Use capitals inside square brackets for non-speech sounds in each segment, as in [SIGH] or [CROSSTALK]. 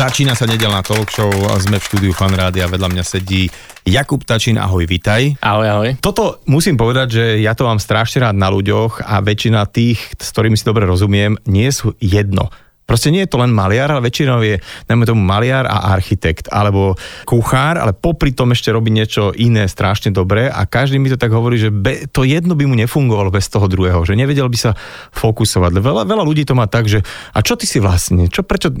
Začína sa nedelná talk show, sme v štúdiu Fan Rádia, vedľa mňa sedí Jakub Tačín, ahoj, vitaj. Ahoj, ahoj. Toto musím povedať, že ja to mám strašne rád na ľuďoch a väčšina tých, s ktorými si dobre rozumiem, nie sú jedno. Proste nie je to len maliar, ale väčšinou je, najmä tomu maliar a architekt, alebo kuchár, ale popri tom ešte robí niečo iné strašne dobré a každý mi to tak hovorí, že be, to jedno by mu nefungovalo bez toho druhého, že nevedel by sa fokusovať. Veľa, veľa ľudí to má tak, že a čo ty si vlastne, čo prečo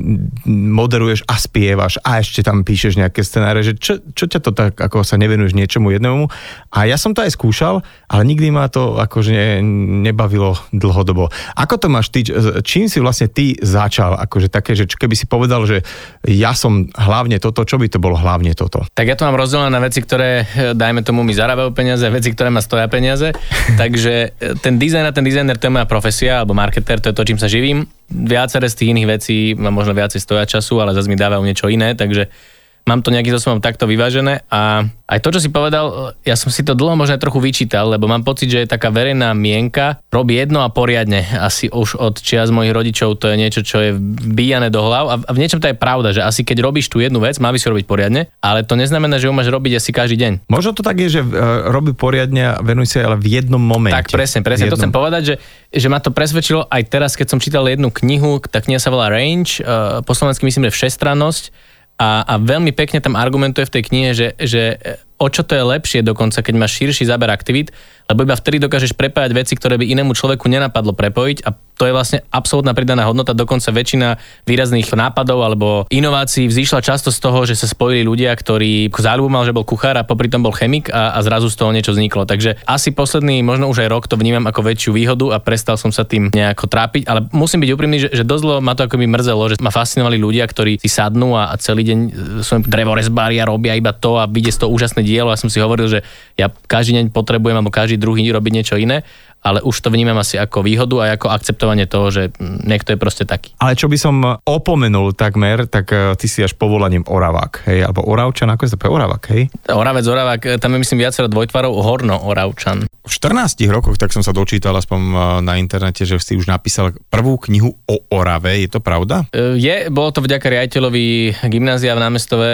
moderuješ a spievaš a ešte tam píšeš nejaké scenáre, že čo, čo ťa to tak, ako sa nevenuješ niečomu jednému. A ja som to aj skúšal, ale nikdy ma to akože ne, nebavilo dlhodobo. Ako to máš ty, čím si vlastne ty začal začal? Akože také, že keby si povedal, že ja som hlavne toto, čo by to bolo hlavne toto? Tak ja to mám rozdelené na veci, ktoré, eh, dajme tomu, mi zarábajú peniaze, veci, ktoré ma stoja peniaze. [LAUGHS] Takže eh, ten dizajn a ten dizajner, to je moja profesia, alebo marketer, to je to, čím sa živím. Viacere z tých iných vecí ma možno viacej stoja času, ale zase mi dávajú niečo iné, takže mám to nejakým spôsobom takto vyvážené a aj to, čo si povedal, ja som si to dlho možno trochu vyčítal, lebo mám pocit, že je taká verejná mienka robí jedno a poriadne. Asi už od čias mojich rodičov to je niečo, čo je vbíjane do hlav a v niečom to je pravda, že asi keď robíš tú jednu vec, má by si robiť poriadne, ale to neznamená, že ju máš robiť asi každý deň. Možno to tak je, že uh, robí poriadne a venuje sa ale v jednom momente. Tak presne, presne. To chcem povedať, že, že ma to presvedčilo aj teraz, keď som čítal jednu knihu, tá kniha sa volá Range, uh, po slovensky myslím, že všestrannosť a, a veľmi pekne tam argumentuje v tej knihe, že, že o čo to je lepšie dokonca, keď máš širší záber aktivít, lebo iba vtedy dokážeš prepájať veci, ktoré by inému človeku nenapadlo prepojiť a to je vlastne absolútna pridaná hodnota, dokonca väčšina výrazných nápadov alebo inovácií vzýšla často z toho, že sa spojili ľudia, ktorí záľubu mal, že bol kuchár a popri tom bol chemik a, a zrazu z toho niečo vzniklo. Takže asi posledný, možno už aj rok to vnímam ako väčšiu výhodu a prestal som sa tým nejako trápiť, ale musím byť úprimný, že, že dosť dlho ma to ako by mrzelo, že ma fascinovali ľudia, ktorí si sadnú a, a celý deň e, som drevorezbári a robia iba to a vidie z toho úžasné dielo. Ja som si hovoril, že ja každý deň potrebujem alebo každý druhý robiť niečo iné ale už to vnímam asi ako výhodu a ako akceptovanie toho, že niekto je proste taký. Ale čo by som opomenul takmer, tak eh, ty si až povolaním Oravák, hej, alebo Oravčan, ako sa to povie Oravák, hej? Oravec, Oravák, eh, tam je myslím viacero dvojtvarov, Horno, Oravčan. V 14 rokoch, tak som sa dočítal aspoň eh, na internete, že si už napísal prvú knihu o Orave, je to pravda? Je, bolo to vďaka riaditeľovi gymnázia v námestove,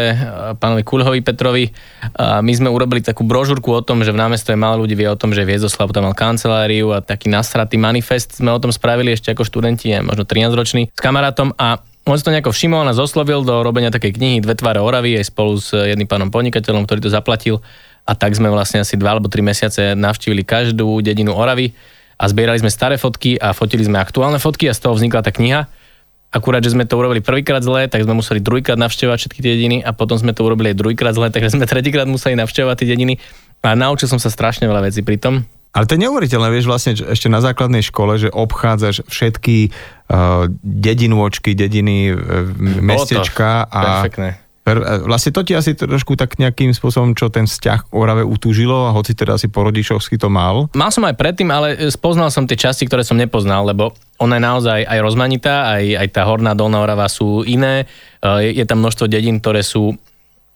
pánovi Kulhovi Petrovi. My sme urobili takú brožúrku o tom, že v námestove málo ľudí vie o tom, že Viezoslav tam mal kancelári Máriu a taký nasratý manifest sme o tom spravili ešte ako študenti, možno 13 ročný, s kamarátom a on si to nejako všimol nás oslovil do robenia takej knihy Dve tváre Oravy aj spolu s jedným pánom podnikateľom, ktorý to zaplatil a tak sme vlastne asi 2 alebo 3 mesiace navštívili každú dedinu Oravy a zbierali sme staré fotky a fotili sme aktuálne fotky a z toho vznikla tá kniha. Akurát, že sme to urobili prvýkrát zle, tak sme museli druhýkrát navštevovať všetky tie dediny a potom sme to urobili aj druhýkrát zle, takže sme tretíkrát museli navštevovať tie dediny a naučil som sa strašne veľa vecí pri tom ale to je neuveriteľné, vieš, vlastne ešte na základnej škole, že obchádzaš všetky uh, dedinôčky, dediny, uh, mestečka a... Perfektné. Vlastne to ti asi trošku tak nejakým spôsobom, čo ten vzťah k Orave utúžilo, a hoci teda asi po rodičovsky to mal. Mal som aj predtým, ale spoznal som tie časti, ktoré som nepoznal, lebo ona je naozaj aj rozmanitá, aj, aj tá horná dolná Orava sú iné. Je, je tam množstvo dedín, ktoré sú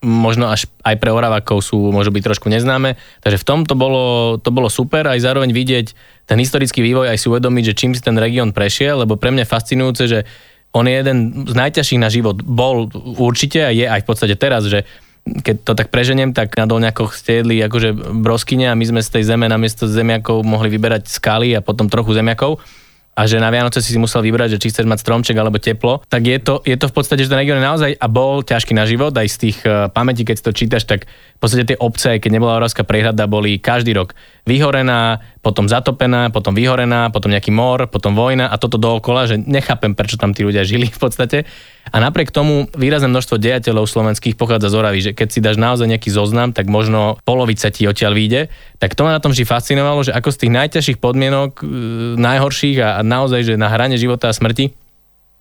možno až aj pre Oravakov sú, môžu byť trošku neznáme. Takže v tom to bolo, to bolo super, aj zároveň vidieť ten historický vývoj, aj si uvedomiť, že čím si ten región prešiel, lebo pre mňa fascinujúce, že on je jeden z najťažších na život. Bol určite a je aj v podstate teraz, že keď to tak preženiem, tak na dolňakoch ste jedli akože broskyne a my sme z tej zeme namiesto zemiakov mohli vyberať skaly a potom trochu zemiakov a že na Vianoce si si musel vybrať, že či chceš mať stromček alebo teplo, tak je to, je to v podstate, že ten región naozaj a bol ťažký na život, aj z tých uh, pamätí, keď to čítaš, tak v podstate tie obce, keď nebola Oravská prehrada, boli každý rok vyhorená, potom zatopená, potom vyhorená, potom nejaký mor, potom vojna a toto dookola, že nechápem, prečo tam tí ľudia žili v podstate. A napriek tomu výrazné množstvo dejateľov slovenských pochádza z Oravy, že keď si dáš naozaj nejaký zoznam, tak možno polovica ti odtiaľ vyjde. Tak to ma na tom vždy fascinovalo, že ako z tých najťažších podmienok, e, najhorších a, naozaj, že na hrane života a smrti,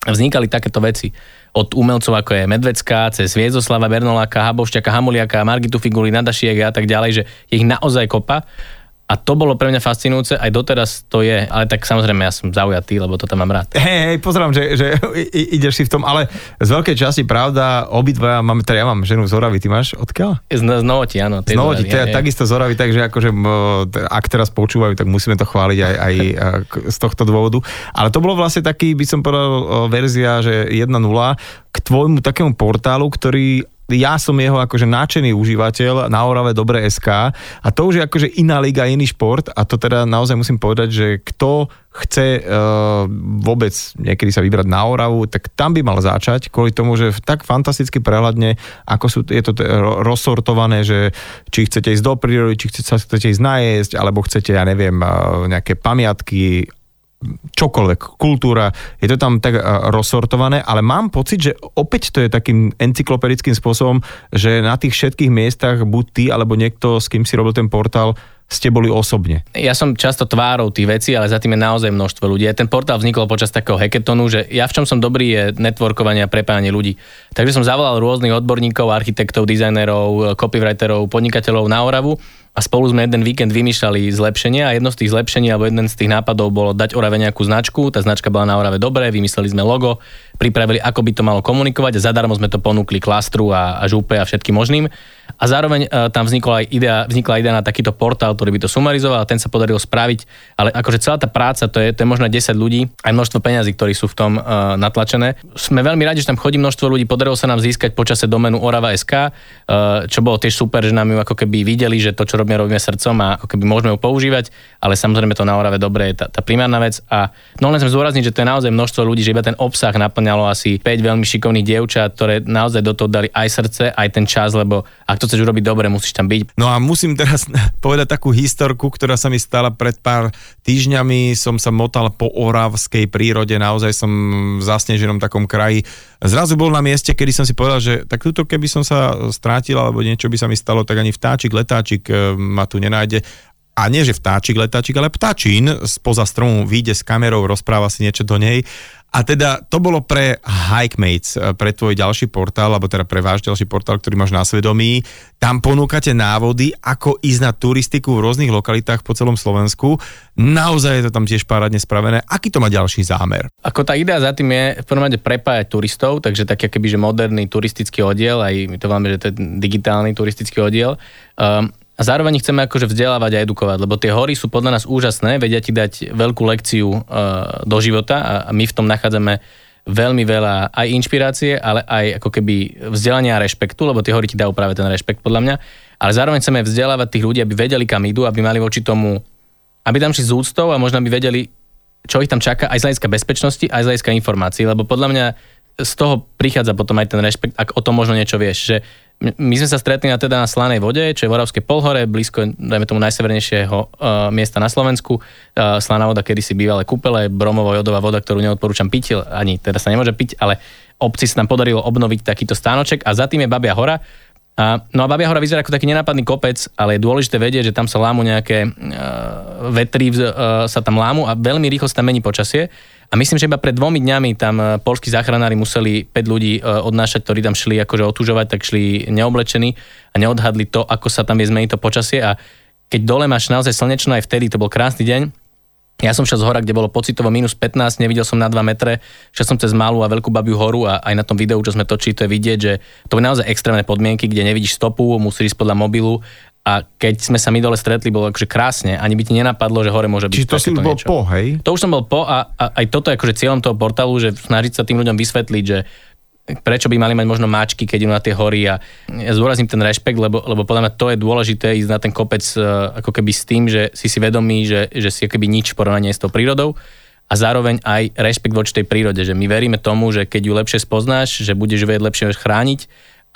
vznikali takéto veci. Od umelcov ako je Medvecká, cez Viezoslava, Bernoláka, Habovšťaka, Hamuliaka, Margitu Figuli, Nadašiek a tak ďalej, že ich naozaj kopa A to bolo pre mňa fascinujúce, aj doteraz to je, ale tak samozrejme ja som zaujatý, lebo to tam mám rád. Hej, hej, pozerám, že, že ideš si v tom, ale z veľkej časti pravda, obidva máme, teda ja mám ženu z Oravy, ty máš odkiaľ? Z, z Novoti, áno. Z Novoti, teda takisto z Oravy, takže akože ak teraz počúvajú, tak musíme to chváliť aj, aj [LAUGHS] z tohto dôvodu. Ale to bolo vlastne taký, by som povedal, verzia, že 1.0 k tvojmu takému portálu, ktorý ja som jeho akože náčený užívateľ na Orave Dobre SK a to už je akože iná liga, iný šport. A to teda naozaj musím povedať, že kto chce uh, vôbec niekedy sa vybrať na Oravu, tak tam by mal začať, kvôli tomu, že tak fantasticky prehľadne, ako sú, je to rozsortované, že či chcete ísť do prírody, či chcete, sa chcete ísť najesť, alebo chcete, ja neviem, uh, nejaké pamiatky, čokoľvek, kultúra, je to tam tak rozsortované, ale mám pocit, že opäť to je takým encyklopedickým spôsobom, že na tých všetkých miestach buď ty alebo niekto, s kým si robil ten portál, ste boli osobne? Ja som často tvárou tých vecí, ale za tým je naozaj množstvo ľudí. Ten portál vznikol počas takého hackathonu, že ja v čom som dobrý je networkovanie a prepájanie ľudí. Takže som zavolal rôznych odborníkov, architektov, dizajnerov, copywriterov, podnikateľov na Oravu a spolu sme jeden víkend vymýšľali zlepšenia a jedno z tých zlepšení alebo jeden z tých nápadov bolo dať Orave nejakú značku. Tá značka bola na Orave dobré, vymysleli sme logo, pripravili, ako by to malo komunikovať a zadarmo sme to ponúkli klastru a, a žúpe a všetkým možným. A zároveň uh, tam vznikla aj idea, vznikla idea na takýto portál, ktorý by to sumarizoval a ten sa podarilo spraviť. Ale akože celá tá práca, to je, to je možno 10 ľudí, aj množstvo peňazí, ktorí sú v tom uh, natlačené. Sme veľmi radi, že tam chodí množstvo ľudí, podarilo sa nám získať počase domenu Orava.sk, uh, čo bolo tiež super, že nám ju ako keby videli, že to, čo robíme, robíme srdcom a ako keby môžeme ju používať, ale samozrejme to na Orave dobre je tá, tá primárna vec. A no len chcem zúrazniť, že to je naozaj množstvo ľudí, že iba ten obsah naplňalo asi 5 veľmi šikovných dievčat, ktoré naozaj do toho dali aj srdce, aj ten čas, lebo ak to chceš urobiť dobre, musíš tam byť. No a musím teraz [LAUGHS] povedať takú historku, ktorá sa mi stala pred pár týždňami. Som sa motal po oravskej prírode, naozaj som v zasneženom takom kraji. Zrazu bol na mieste, kedy som si povedal, že tak tuto keby som sa strátil alebo niečo by sa mi stalo, tak ani vtáčik, letáčik eh, ma tu nenájde a nie, že vtáčik, letáčik, ale ptačín spoza stromu vyjde s kamerou, rozpráva si niečo do nej a teda to bolo pre Hikemates, eh, pre tvoj ďalší portál, alebo teda pre váš ďalší portál, ktorý máš na svedomí. Tam ponúkate návody, ako ísť na turistiku v rôznych lokalitách po celom Slovensku. Naozaj je to tam tiež párádne spravené. Aký to má ďalší zámer? Ako tá idea za tým je v prvom rade prepájať turistov, takže taký keby, že moderný turistický oddiel, aj my to máme, že to je digitálny turistický oddiel. Um, a zároveň chceme akože vzdelávať a edukovať, lebo tie hory sú podľa nás úžasné, vedia ti dať veľkú lekciu uh, do života a my v tom nachádzame veľmi veľa aj inšpirácie, ale aj ako keby vzdelania a rešpektu, lebo tie hory ti dajú práve ten rešpekt podľa mňa. Ale zároveň chceme vzdelávať tých ľudí, aby vedeli, kam idú, aby mali voči tomu, aby tam šli z úctou a možno by vedeli, čo ich tam čaká aj z hľadiska bezpečnosti, aj z hľadiska informácií, lebo podľa mňa z toho prichádza potom aj ten rešpekt, ak o tom možno niečo vieš, že my sme sa stretli na teda na Slanej vode, čo je v polhore, blízko, dajme tomu, najsevernejšieho uh, miesta na Slovensku. Uh, Slaná voda, kedy si bývalé kúpele, bromovo jodová voda, ktorú neodporúčam piť, ani teda sa nemôže piť, ale obci sa tam podarilo obnoviť takýto stánoček a za tým je Babia hora. Uh, no a Babia hora vyzerá ako taký nenápadný kopec, ale je dôležité vedieť, že tam sa lámu nejaké uh, vetry, uh, sa tam lámu a veľmi rýchlo sa tam mení počasie. A myslím, že iba pred dvomi dňami tam e, polskí záchranári museli 5 ľudí odnášať, ktorí tam šli akože otužovať, tak šli neoblečení a neodhadli to, ako sa tam je zmeniť to počasie a keď dole máš naozaj slnečno, aj vtedy to bol krásny deň, ja som šiel z hora, kde bolo pocitovo minus 15, nevidel som na 2 metre, šiel som cez malú a veľkú babiu horu a aj na tom videu, čo sme točili, to je vidieť, že to boli naozaj extrémne podmienky, kde nevidíš stopu, musíš ísť podľa mobilu a keď sme sa my dole stretli, bolo akože krásne, ani by ti nenapadlo, že hore môže byť Čiže to si bol niečo. po, hej? To už som bol po a, a aj toto je akože cieľom toho portálu, že snažiť sa tým ľuďom vysvetliť, že prečo by mali mať možno máčky, keď idú na tie hory a ja zdôrazním ten rešpekt, lebo, lebo podľa mňa to je dôležité ísť na ten kopec e, ako keby s tým, že si si vedomý, že, že si keby nič porovnanie s tou prírodou a zároveň aj rešpekt voči tej prírode, že my veríme tomu, že keď ju lepšie spoznáš, že budeš vedieť lepšie chrániť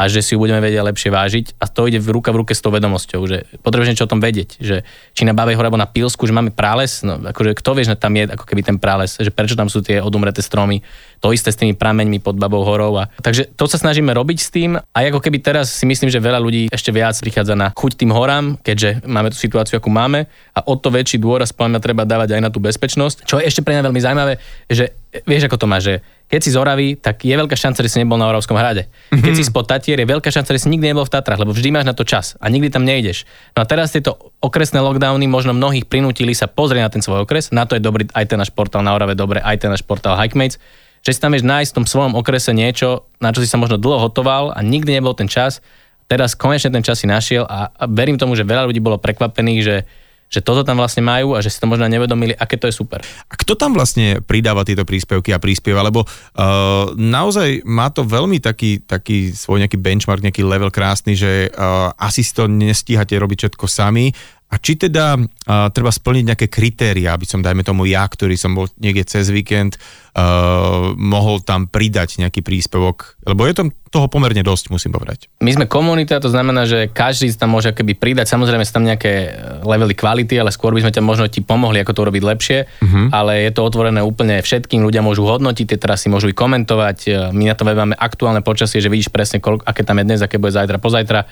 a že si ju budeme vedieť lepšie vážiť a to ide v ruka v ruke s tou vedomosťou, že potrebuješ niečo o tom vedieť, že či na Babej hore alebo na Pilsku, že máme prales, no akože kto vie, že tam je ako keby ten prales, že prečo tam sú tie odumreté stromy, to isté s tými prameňmi pod Babou horou. A, takže to sa snažíme robiť s tým a ako keby teraz si myslím, že veľa ľudí ešte viac prichádza na chuť tým horám, keďže máme tú situáciu, akú máme a o to väčší dôraz podľa treba dávať aj na tú bezpečnosť. Čo je ešte pre mňa veľmi zaujímavé, že vieš, ako to má, že keď si z Oravy, tak je veľká šanca, že si nebol na Oravskom hrade. Keď mm-hmm. si spod Tatier, je veľká šanca, že si nikdy nebol v Tatrách, lebo vždy máš na to čas a nikdy tam nejdeš. No a teraz tieto okresné lockdowny možno mnohých prinútili sa pozrieť na ten svoj okres. Na to je dobrý aj ten náš portál na Orave, dobre, aj ten náš portál Hikemates, že si tam vieš nájsť v tom svojom okrese niečo, na čo si sa možno dlho hotoval a nikdy nebol ten čas. Teraz konečne ten čas si našiel a, a verím tomu, že veľa ľudí bolo prekvapených, že že toto tam vlastne majú a že si to možno nevedomili, aké to je super. A kto tam vlastne pridáva tieto príspevky a prispieva? Lebo uh, naozaj má to veľmi taký, taký svoj nejaký benchmark, nejaký level krásny, že uh, asi si to nestíhate robiť všetko sami a či teda uh, treba splniť nejaké kritéria, aby som, dajme tomu ja, ktorý som bol niekde cez víkend, uh, mohol tam pridať nejaký príspevok? Lebo je tam toho pomerne dosť, musím povedať. My sme komunita, to znamená, že každý tam môže keby pridať. Samozrejme sú tam nejaké levely kvality, ale skôr by sme ťa možno ti pomohli, ako to urobiť lepšie. Uh-huh. Ale je to otvorené úplne všetkým. Ľudia môžu hodnotiť, tie trasy môžu ich komentovať. My na to máme aktuálne počasie, že vidíš presne, koľko, aké tam je dnes, aké bude zajtra, pozajtra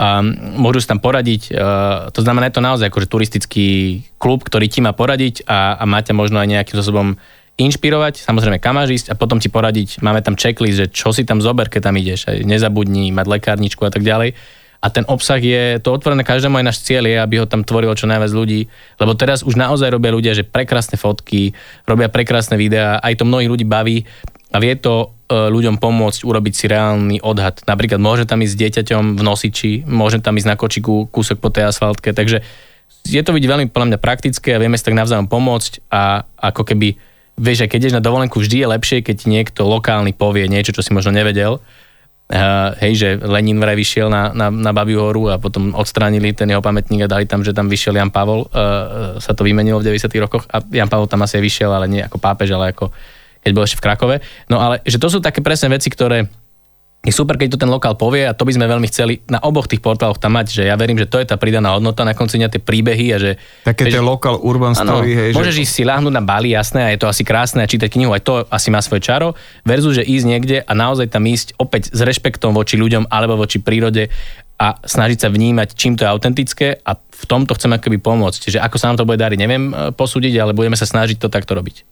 a môžu si tam poradiť. To znamená, je to naozaj akože turistický klub, ktorý ti má poradiť a, a máte možno aj nejakým spôsobom inšpirovať, samozrejme kam máš ísť a potom ti poradiť, máme tam checklist, že čo si tam zober, keď tam ideš, aj nezabudni mať lekárničku a tak ďalej. A ten obsah je to otvorené každému aj náš cieľ je, aby ho tam tvorilo čo najviac ľudí, lebo teraz už naozaj robia ľudia, že prekrásne fotky, robia prekrásne videá, aj to mnohých ľudí baví a vie to e, ľuďom pomôcť urobiť si reálny odhad. Napríklad môže tam ísť s dieťaťom v nosiči, môže tam ísť na kočiku kúsok po tej asfaltke, takže je to byť veľmi podľa mňa praktické a vieme si tak navzájom pomôcť a ako keby, vieš, aj keď ideš na dovolenku, vždy je lepšie, keď niekto lokálny povie niečo, čo si možno nevedel. Uh, hej, že Lenin vraj vyšiel na, na, na Babiu horu a potom odstránili ten jeho pamätník a dali tam, že tam vyšiel Jan Pavol. Uh, sa to vymenilo v 90. rokoch a Jan Pavol tam asi vyšiel, ale nie ako pápež, ale ako keď bol ešte v Krakove. No ale že to sú také presné veci, ktoré je super, keď to ten lokál povie a to by sme veľmi chceli na oboch tých portáloch tam mať, že ja verím, že to je tá pridaná hodnota na konci dňa tie príbehy a že... Také tie lokál urban story, hej. Môžeš že... ísť si láhnuť na Bali, jasné, a je to asi krásne a čítať knihu, aj to asi má svoje čaro, versus, že ísť niekde a naozaj tam ísť opäť s rešpektom voči ľuďom alebo voči prírode a snažiť sa vnímať, čím to je autentické a v tomto chceme akoby pomôcť. Čiže ako sa nám to bude dariť, neviem eh, posúdiť, ale budeme sa snažiť to takto robiť.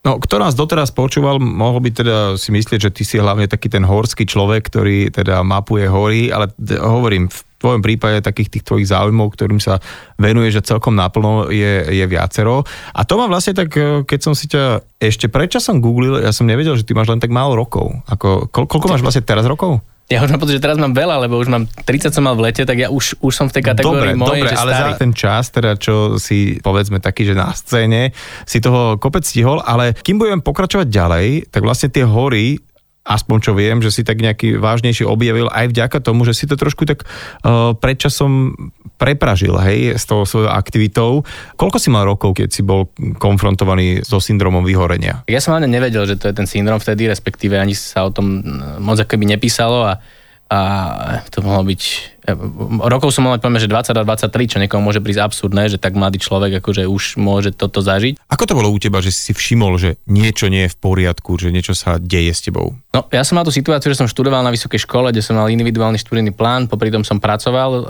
No, kto nás doteraz počúval, mohol by teda si myslieť, že ty si hlavne taký ten horský človek, ktorý teda mapuje hory, ale hovorím, v tvojom prípade takých tých tvojich záujmov, ktorým sa venuje, že celkom naplno je, je viacero. A to ma vlastne tak, e, keď som si ťa ešte predčasom googlil, ja som nevedel, že ty máš len tak málo rokov. Ako, koľko máš vlastne teraz rokov? Ja už mám pocit, že teraz mám veľa, lebo už mám 30 som mal v lete, tak ja už, už som v tej kategórii dobre, mojej, dobre, že ale starý. za ten čas, teda čo si povedzme taký, že na scéne si toho kopec stihol, ale kým budeme pokračovať ďalej, tak vlastne tie hory aspoň čo viem, že si tak nejaký vážnejší objavil aj vďaka tomu, že si to trošku tak uh, predčasom prepražil, hej, s tou svojou aktivitou. Koľko si mal rokov, keď si bol konfrontovaný so syndromom vyhorenia? Ja som hlavne nevedel, že to je ten syndrom vtedy, respektíve ani sa o tom moc akoby nepísalo a a to mohlo byť, rokov som mal poviem, že 20 a 23, čo niekomu môže prísť absurdné, že tak mladý človek akože už môže toto zažiť. Ako to bolo u teba, že si všimol, že niečo nie je v poriadku, že niečo sa deje s tebou? No, ja som mal tú situáciu, že som študoval na vysokej škole, kde som mal individuálny študijný plán, popri tom som pracoval uh,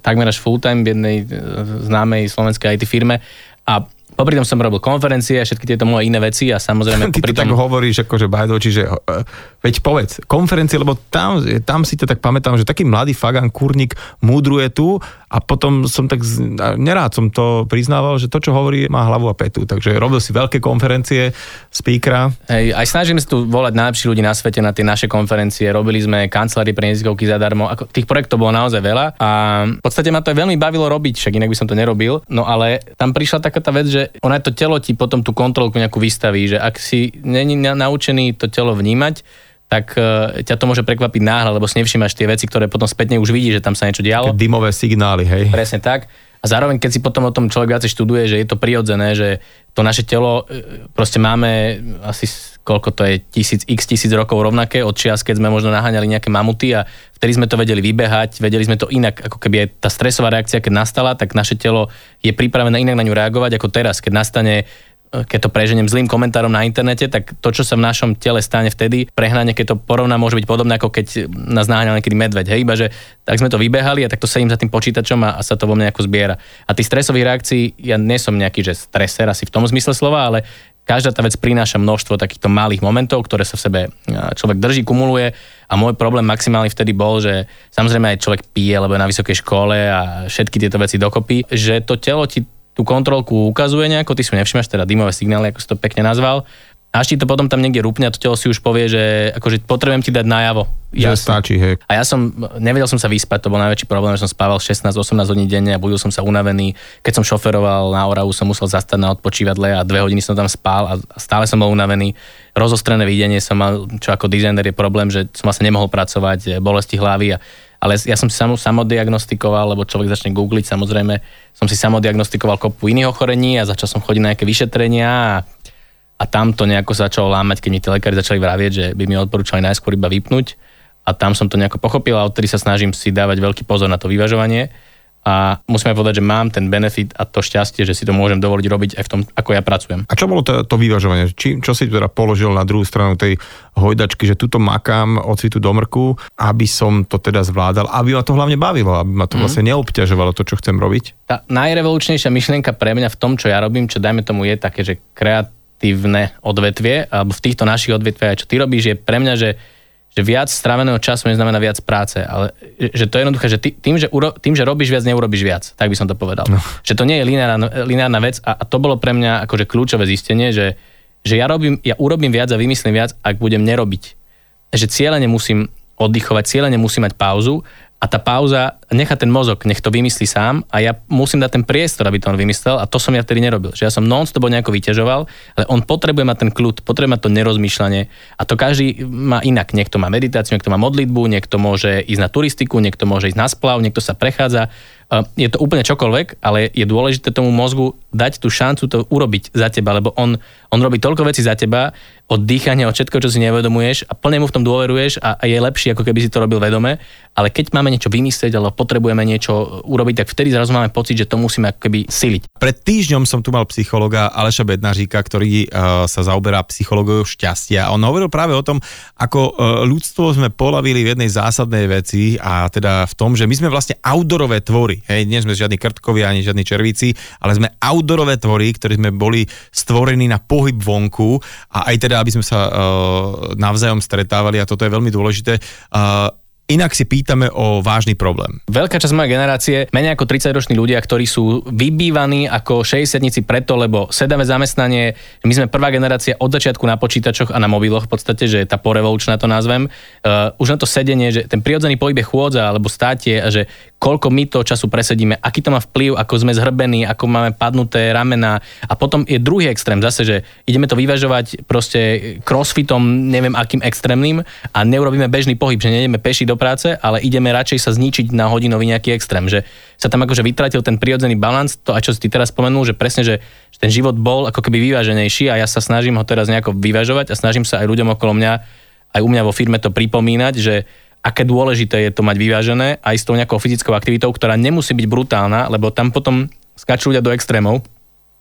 takmer až full time v jednej uh, známej slovenskej IT firme a Popri tom som robil konferencie a všetky tieto moje iné veci a samozrejme... [LAUGHS] Ty to tom... tak hovoríš, akože bajdo, čiže uh, veď povedz, konferencie, lebo tam, tam si to tak pamätám, že taký mladý Fagan Kurník múdruje tu a potom som tak, nerád som to priznával, že to, čo hovorí, má hlavu a petu. Takže robil si veľké konferencie, speakera. Hej, aj snažíme sa tu volať najlepší ľudí na svete na tie naše konferencie. Robili sme kancelári pre neziskovky zadarmo. Ako, tých projektov bolo naozaj veľa a v podstate ma to aj veľmi bavilo robiť, však inak by som to nerobil. No ale tam prišla taká tá vec, že ona to telo ti potom tú kontrolku nejakú vystaví, že ak si není naučený to telo vnímať, tak uh, ťa to môže prekvapiť náhle, lebo si nevšimáš tie veci, ktoré potom spätne už vidí, že tam sa niečo dialo. Také dymové signály, hej. Presne tak. A zároveň, keď si potom o tom človek viacej študuje, že je to prirodzené, že to naše telo, e, proste máme asi koľko to je, tisíc, x tisíc rokov rovnaké od čias, keď sme možno naháňali nejaké mamuty a vtedy sme to vedeli vybehať, vedeli sme to inak, ako keby aj tá stresová reakcia, keď nastala, tak naše telo je pripravené inak na ňu reagovať ako teraz, keď nastane keď to preženiem zlým komentárom na internete, tak to, čo sa v našom tele stane vtedy, prehnanie, keď to porovná, môže byť podobné, ako keď nás naháňal niekedy medveď. Hej, iba že tak sme to vybehali a tak to sedím za tým počítačom a, a sa to vo mne ako zbiera. A tých stresových reakcií, ja nie som nejaký, že streser asi v tom zmysle slova, ale každá tá vec prináša množstvo takýchto malých momentov, ktoré sa v sebe človek drží, kumuluje a môj problém maximálny vtedy bol, že samozrejme aj človek pije, lebo je na vysokej škole a všetky tieto veci dokopy, že to telo ti tú kontrolku ukazuje nejako, ty si nevšimáš teda dymové signály, ako si to pekne nazval, až ti to potom tam niekde rúpne a to telo si už povie, že akože potrebujem ti dať najavo. Že stačí, hej. A ja som, nevedel som sa vyspať, to bol najväčší problém, že som spával 16-18 hodín denne a budil som sa unavený. Keď som šoferoval na Oravu, som musel zastať na odpočívadle a dve hodiny som tam spal a stále som bol unavený. Rozostrené videnie som mal, čo ako dizajner je problém, že som asi nemohol pracovať, bolesti hlavy a ale ja som si samo, samodiagnostikoval, lebo človek začne googliť, samozrejme, som si samodiagnostikoval kopu iných ochorení a začal som chodiť na nejaké vyšetrenia a a tam to nejako začalo lámať, keď mi tí lekári začali vravieť, že by mi odporúčali najskôr iba vypnúť a tam som to nejako pochopil a odtedy sa snažím si dávať veľký pozor na to vyvažovanie a musím aj povedať, že mám ten benefit a to šťastie, že si to môžem dovoliť robiť aj v tom, ako ja pracujem. A čo bolo to, to vyvažovanie? Či, čo si teda položil na druhú stranu tej hojdačky, že tuto makám od citu do mrku, aby som to teda zvládal, aby ma to hlavne bavilo, aby ma to mm. vlastne neobťažovalo to, čo chcem robiť? Tá najrevolučnejšia myšlienka pre mňa v tom, čo ja robím, čo dajme tomu je také, že kreat aktívne odvetvie, alebo v týchto našich odvetviach, čo ty robíš, je pre mňa, že, že viac stráveného času neznamená viac práce, ale že to je jednoduché, že tým, že uro, tým, že robíš viac, neurobiš viac, tak by som to povedal. No. Že to nie je lineárna, lineárna vec a, a to bolo pre mňa akože kľúčové zistenie, že, že ja, robím, ja urobím viac a vymyslím viac, ak budem nerobiť. Že cieľene musím oddychovať, cieľene musím mať pauzu a tá pauza nechá ten mozog, nech to vymyslí sám a ja musím dať ten priestor, aby to on vymyslel a to som ja vtedy nerobil. Že ja som non-stop nejako vyťažoval, ale on potrebuje mať ten kľud, potrebuje mať to nerozmýšľanie a to každý má inak. Niekto má meditáciu, niekto má modlitbu, niekto môže ísť na turistiku, niekto môže ísť na splav, niekto sa prechádza. Je to úplne čokoľvek, ale je dôležité tomu mozgu dať tú šancu to urobiť za teba, lebo on, on robí toľko vecí za teba, od dýchania, od všetko, čo si nevedomuješ a plne mu v tom dôveruješ a, a je lepšie, ako keby si to robil vedome. Ale keď máme niečo vymyslieť, alebo potrebujeme niečo urobiť, tak vtedy zrazu máme pocit, že to musíme ako keby siliť. Pred týždňom som tu mal psychologa Aleša Bednaříka, ktorý uh, sa zaoberá psychológiou šťastia. On hovoril práve o tom, ako uh, ľudstvo sme polavili v jednej zásadnej veci a teda v tom, že my sme vlastne outdoorové tvory. Hej, nie sme žiadni krtkovia ani žiadni červíci, ale sme outdoorové tvory, ktorí sme boli stvorení na pohyb vonku a aj teda aby sme sa uh, navzájom stretávali a toto je veľmi dôležité. Uh, Inak si pýtame o vážny problém. Veľká časť mojej generácie, menej ako 30-roční ľudia, ktorí sú vybývaní ako 60 preto, lebo sedavé zamestnanie, my sme prvá generácia od začiatku na počítačoch a na mobiloch v podstate, že tá porevolučná to nazvem. Uh, už na to sedenie, že ten prirodzený pohyb je chôdza alebo státie a že koľko my to času presedíme, aký to má vplyv, ako sme zhrbení, ako máme padnuté ramena. A potom je druhý extrém zase, že ideme to vyvažovať proste crossfitom, neviem akým extrémnym a neurobíme bežný pohyb, že nejdeme peši do práce, ale ideme radšej sa zničiť na hodinový nejaký extrém, že sa tam akože vytratil ten prirodzený balans, to aj čo si ty teraz spomenul, že presne, že, že ten život bol ako keby vyváženejší a ja sa snažím ho teraz nejako vyvažovať a snažím sa aj ľuďom okolo mňa, aj u mňa vo firme to pripomínať, že aké dôležité je to mať vyvážené aj s tou nejakou fyzickou aktivitou, ktorá nemusí byť brutálna, lebo tam potom skáču ľudia do extrémov,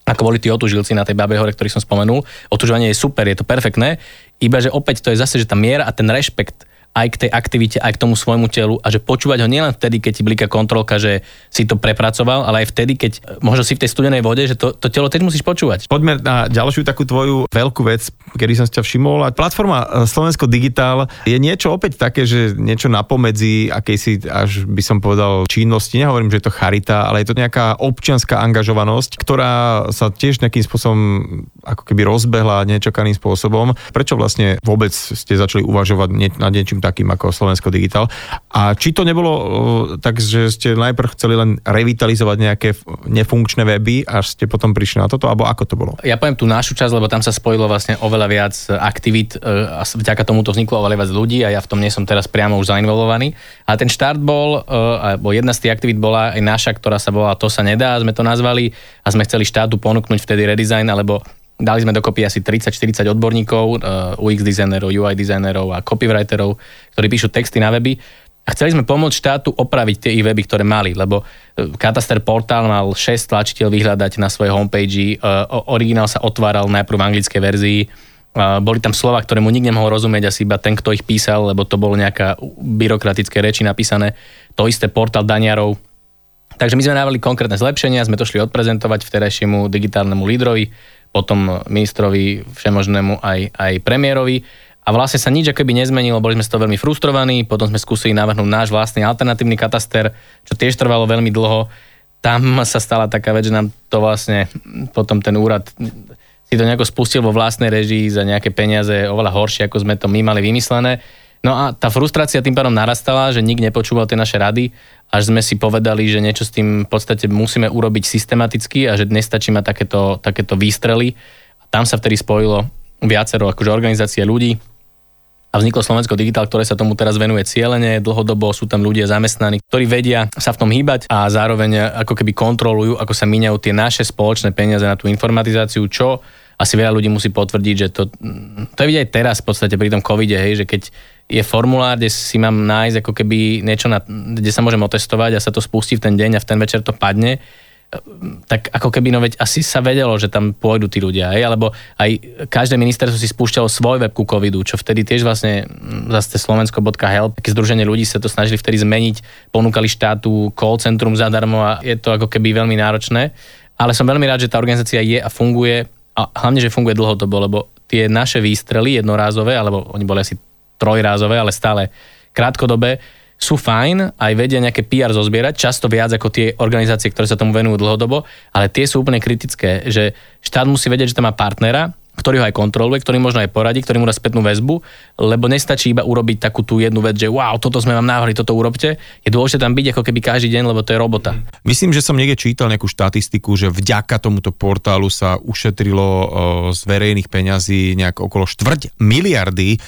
ako boli tí otužilci na tej Babe hore, ktorých som spomenul. Otužovanie je super, je to perfektné, iba že opäť to je zase, že tá miera a ten rešpekt aj k tej aktivite, aj k tomu svojmu telu a že počúvať ho nielen vtedy, keď ti blíka kontrolka, že si to prepracoval, ale aj vtedy, keď možno si v tej studenej vode, že to, to telo teď musíš počúvať. Poďme na ďalšiu takú tvoju veľkú vec, kedy som ťa všimol. A platforma e, Slovensko Digital je niečo opäť také, že niečo napomedzi akejsi, až by som povedal, činnosti. Nehovorím, že je to charita, ale je to nejaká občianská angažovanosť, ktorá sa tiež nejakým spôsobom ako keby rozbehla nečakaným spôsobom. Prečo vlastne vôbec ste začali uvažovať nad niečím takým ako Slovensko Digital. A či to nebolo tak, že ste najprv chceli len revitalizovať nejaké nefunkčné weby, až ste potom prišli na toto, alebo ako to bolo? Ja poviem tú našu časť, lebo tam sa spojilo vlastne oveľa viac aktivít e, a vďaka tomu to vzniklo oveľa viac ľudí a ja v tom nie som teraz priamo už zainvolovaný. A ten štart bol, e, alebo jedna z tých aktivít bola aj naša, ktorá sa volala To sa nedá, sme to nazvali a sme chceli štátu ponúknuť vtedy redesign alebo Dali sme dokopy asi 30-40 odborníkov, uh, UX dizajnerov, UI dizajnerov a copywriterov, ktorí píšu texty na weby. A chceli sme pomôcť štátu opraviť tie ich weby, ktoré mali, lebo Kataster uh, portál mal 6 tlačiteľ vyhľadať na svojej homepage, uh, originál sa otváral najprv v anglickej verzii, boli tam slova, ktoré mu nikto nemohol rozumieť, asi iba ten, kto ich písal, lebo to bolo nejaká byrokratické reči napísané. To isté portál Daniarov, Takže my sme návali konkrétne zlepšenia, sme to šli odprezentovať vterajšiemu digitálnemu lídrovi, potom ministrovi všemožnému aj, aj premiérovi. A vlastne sa nič akoby nezmenilo, boli sme z toho veľmi frustrovaní, potom sme skúsili navrhnúť náš vlastný alternatívny kataster, čo tiež trvalo veľmi dlho. Tam sa stala taká vec, že nám to vlastne potom ten úrad si to nejako spustil vo vlastnej režii za nejaké peniaze oveľa horšie, ako sme to my mali vymyslené. No a tá frustrácia tým pádom narastala, že nik nepočúval tie naše rady, až sme si povedali, že niečo s tým v podstate musíme urobiť systematicky a že nestačí mať takéto, takéto výstrely. A tam sa vtedy spojilo viacero akože organizácie ľudí, a vzniklo Slovensko Digital, ktoré sa tomu teraz venuje cieľene, dlhodobo sú tam ľudia zamestnaní, ktorí vedia sa v tom hýbať a zároveň ako keby kontrolujú, ako sa míňajú tie naše spoločné peniaze na tú informatizáciu, čo asi veľa ľudí musí potvrdiť, že to, to je vidieť teraz v podstate pri tom covide, hej, že keď je formulár, kde si mám nájsť ako keby niečo, na, kde sa môžem otestovať a sa to spustí v ten deň a v ten večer to padne, tak ako keby, no veď asi sa vedelo, že tam pôjdu tí ľudia, aj? alebo aj každé ministerstvo si spúšťalo svoj web ku covidu, čo vtedy tiež vlastne mm, zase slovensko.help, také združenie ľudí sa to snažili vtedy zmeniť, ponúkali štátu call centrum zadarmo a je to ako keby veľmi náročné. Ale som veľmi rád, že tá organizácia je a funguje a hlavne, že funguje dlhodobo, lebo tie naše výstrely jednorázové, alebo oni boli asi trojrázové, ale stále krátkodobé, sú fajn, aj vedia nejaké PR zozbierať, často viac ako tie organizácie, ktoré sa tomu venujú dlhodobo, ale tie sú úplne kritické, že štát musí vedieť, že tam má partnera, ktorý ho aj kontroluje, ktorý možno aj poradí, ktorý mu dá spätnú väzbu, lebo nestačí iba urobiť takú tú jednu vec, že wow, toto sme vám návrhli, toto urobte. Je dôležité tam byť ako keby každý deň, lebo to je robota. Myslím, že som niekde čítal nejakú štatistiku, že vďaka tomuto portálu sa ušetrilo z verejných peňazí nejak okolo štvrť miliardy,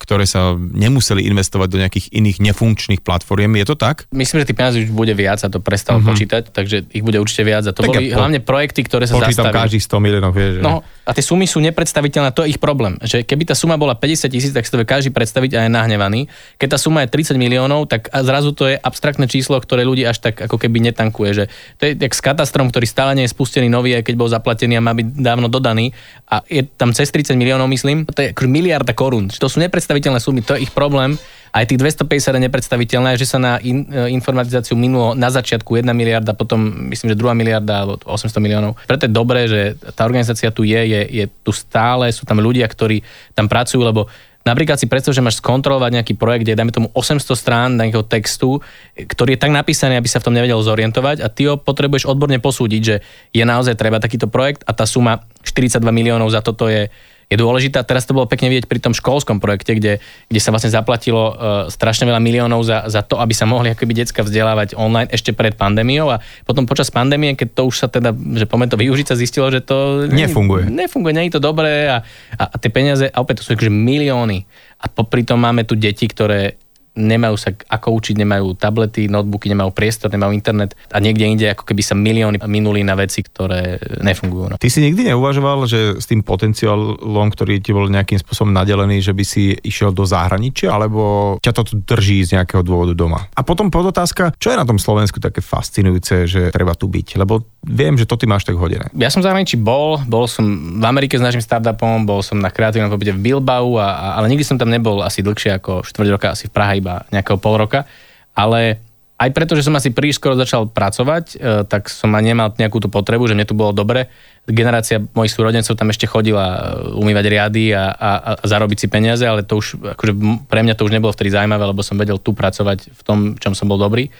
ktoré sa nemuseli investovať do nejakých iných nefunkčných platform. Je to tak? Myslím, že tých peňazí už bude viac a to prestal uh-huh. počítať, takže ich bude určite viac. A to tak boli ja po, hlavne projekty, ktoré sa zastavili. každých 100 miliónov, vieš. No, a tie sumy sú nepredstaviteľné, to je ich problém. Že keby tá suma bola 50 tisíc, tak si to vie každý predstaviť a je nahnevaný. Keď tá suma je 30 miliónov, tak zrazu to je abstraktné číslo, ktoré ľudí až tak ako keby netankuje. Že to je jak s katastrom, ktorý stále nie je spustený nový, aj keď bol zaplatený a má byť dávno dodaný. A je tam cez 30 miliónov, myslím, to je ako miliarda korún. To sú nepredstaviteľné sumy, to je ich problém aj tých 250 je nepredstaviteľné, že sa na in, e, informatizáciu minulo na začiatku 1 miliarda, potom myslím, že 2 miliarda alebo 800 miliónov. Preto je dobré, že tá organizácia tu je, je, je tu stále, sú tam ľudia, ktorí tam pracujú, lebo Napríklad si predstav, že máš skontrolovať nejaký projekt, kde dajme tomu 800 strán nejakého textu, ktorý je tak napísaný, aby sa v tom nevedel zorientovať a ty ho potrebuješ odborne posúdiť, že je naozaj treba takýto projekt a tá suma 42 miliónov za toto je, je dôležitá. Teraz to bolo pekne vidieť pri tom školskom projekte, kde, kde sa vlastne zaplatilo uh, strašne veľa miliónov za, za to, aby sa mohli akoby decka vzdelávať online ešte pred pandémiou a potom počas pandémie, keď to už sa teda, že poďme to využiť, sa zistilo, že to nefunguje. Nefunguje, nie je to dobré a, a, a tie peniaze, a opäť to sú akože milióny. A popri tom máme tu deti, ktoré nemajú sa ako učiť, nemajú tablety, notebooky, nemajú priestor, nemajú internet a niekde inde ako keby sa milióny minuli na veci, ktoré nefungujú. No. Ty si nikdy neuvažoval, že s tým potenciálom, ktorý ti bol nejakým spôsobom nadelený, že by si išiel do zahraničia, alebo ťa to drží z nejakého dôvodu doma? A potom podotázka, čo je na tom Slovensku také fascinujúce, že treba tu byť? Lebo viem, že to ty máš tak hodené. Ja som v zahraničí bol, bol som v Amerike s našim startupom, bol som na kreatívnom pobyte v Bilbao, a, a, ale nikdy som tam nebol asi dlhšie ako 4 roka, asi v Prahe iba nejakého pol roka, ale aj preto, že som asi príliš skoro začal pracovať, e, tak som ma nemal nejakú tú potrebu, že mne tu bolo dobre. Generácia mojich súrodencov tam ešte chodila e, umývať riady a, a, a zarobiť si peniaze, ale to už, akože pre mňa to už nebolo vtedy zaujímavé, lebo som vedel tu pracovať v tom, čom som bol dobrý.